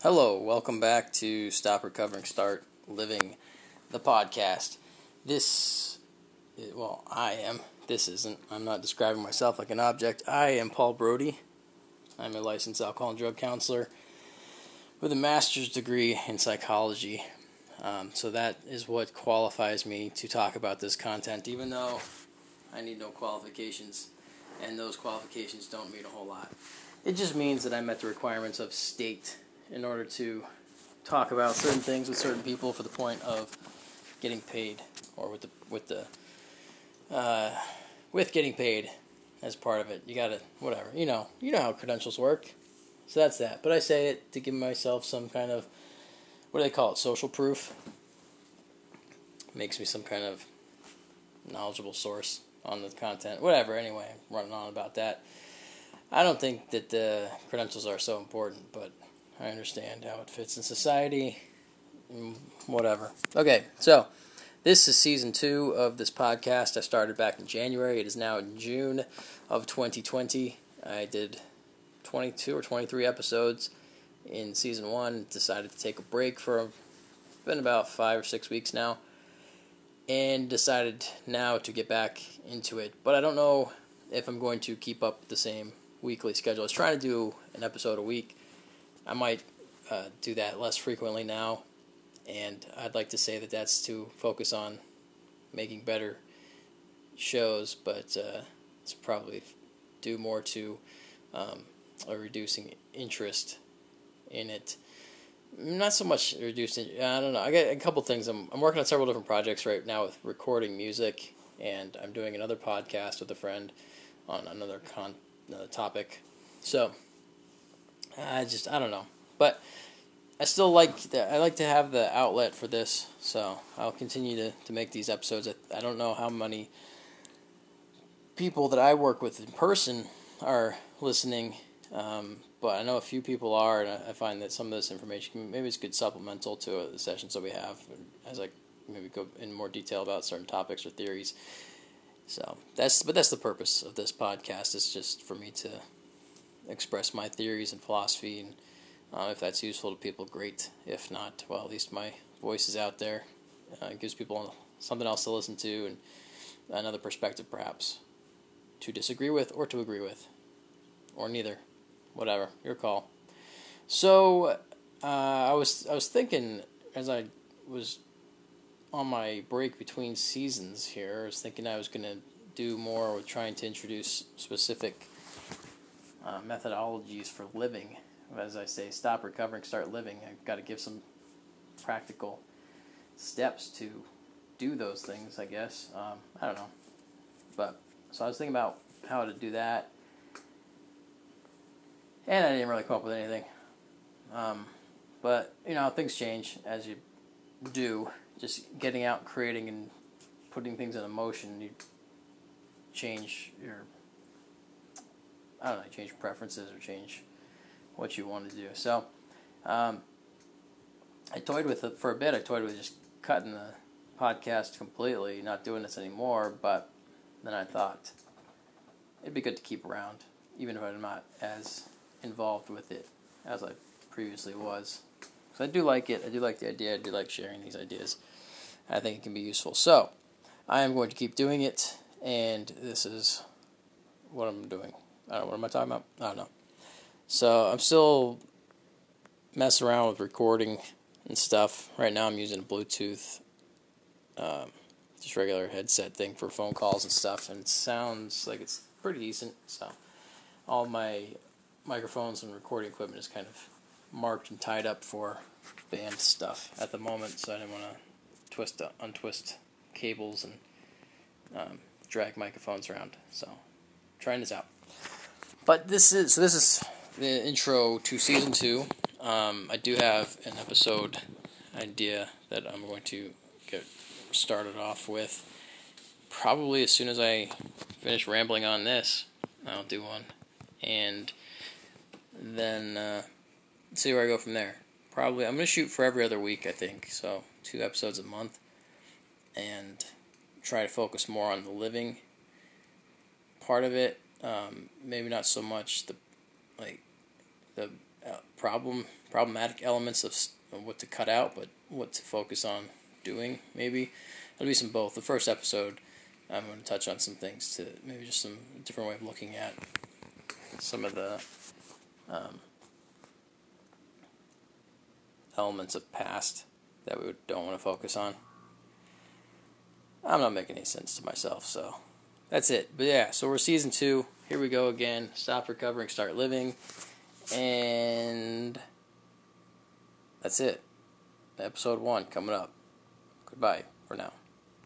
Hello, welcome back to Stop Recovering, Start Living, the podcast. This, well, I am. This isn't. I'm not describing myself like an object. I am Paul Brody. I'm a licensed alcohol and drug counselor with a master's degree in psychology. Um, so that is what qualifies me to talk about this content, even though I need no qualifications, and those qualifications don't mean a whole lot. It just means that I met the requirements of state in order to talk about certain things with certain people for the point of getting paid or with the with the uh, with getting paid as part of it. You gotta whatever you know you know how credentials work. So that's that. But I say it to give myself some kind of what do they call it? Social proof. Makes me some kind of knowledgeable source on the content. Whatever. Anyway, I'm running on about that. I don't think that the credentials are so important, but I understand how it fits in society. Mm, whatever. Okay, so this is season two of this podcast. I started back in January. It is now June of 2020. I did 22 or 23 episodes in season one. Decided to take a break for been about five or six weeks now, and decided now to get back into it. But I don't know if I'm going to keep up the same weekly schedule. I was trying to do an episode a week I might uh, do that less frequently now, and I'd like to say that that's to focus on making better shows, but uh, it's probably due more to um, a reducing interest in it. Not so much reducing. I don't know. I got a couple things. I'm I'm working on several different projects right now with recording music, and I'm doing another podcast with a friend on another con another topic. So I just I don't know, but I still like the, I like to have the outlet for this, so I'll continue to, to make these episodes. I, I don't know how many people that I work with in person are listening, um, but I know a few people are, and I, I find that some of this information maybe it's good supplemental to the sessions that we have as I maybe go in more detail about certain topics or theories. So that's but that's the purpose of this podcast is just for me to express my theories and philosophy. And uh, if that's useful to people, great. If not, well, at least my voice is out there. Uh, it gives people something else to listen to and another perspective, perhaps, to disagree with or to agree with, or neither. Whatever, your call. So uh, I was I was thinking as I was on my break between seasons here, I was thinking I was going to do more with trying to introduce specific uh, methodologies for living. As I say, stop recovering, start living. I've got to give some practical steps to do those things, I guess. Um, I don't know. But, so I was thinking about how to do that. And I didn't really come up with anything. Um, but, you know, things change as you do. Just getting out, creating, and putting things in motion, you change your I don't know, change preferences or change what you want to do. So, um, I toyed with it for a bit. I toyed with just cutting the podcast completely, not doing this anymore. But then I thought it'd be good to keep around, even if I'm not as involved with it as I previously was. So I do like it. I do like the idea. I do like sharing these ideas. I think it can be useful. So I am going to keep doing it, and this is what I'm doing. I don't know, what am I talking about? I don't know. So I'm still messing around with recording and stuff. Right now I'm using a Bluetooth, um, just regular headset thing for phone calls and stuff, and it sounds like it's pretty decent. So all my microphones and recording equipment is kind of marked and tied up for band stuff at the moment, so I didn't want to twist, uh, untwist cables and um, drag microphones around. So trying this out. But this is so. This is the intro to season two. Um, I do have an episode idea that I'm going to get started off with. Probably as soon as I finish rambling on this, I'll do one, and then uh, see where I go from there. Probably I'm going to shoot for every other week. I think so. Two episodes a month, and try to focus more on the living part of it um, maybe not so much the like the problem problematic elements of, of what to cut out, but what to focus on doing. Maybe it'll be some both. The first episode, I'm going to touch on some things to maybe just some different way of looking at some of the um, elements of past that we don't want to focus on. I'm not making any sense to myself, so that's it. But yeah, so we're season two. Here we go again. Stop recovering, start living. And that's it. Episode one coming up. Goodbye for now.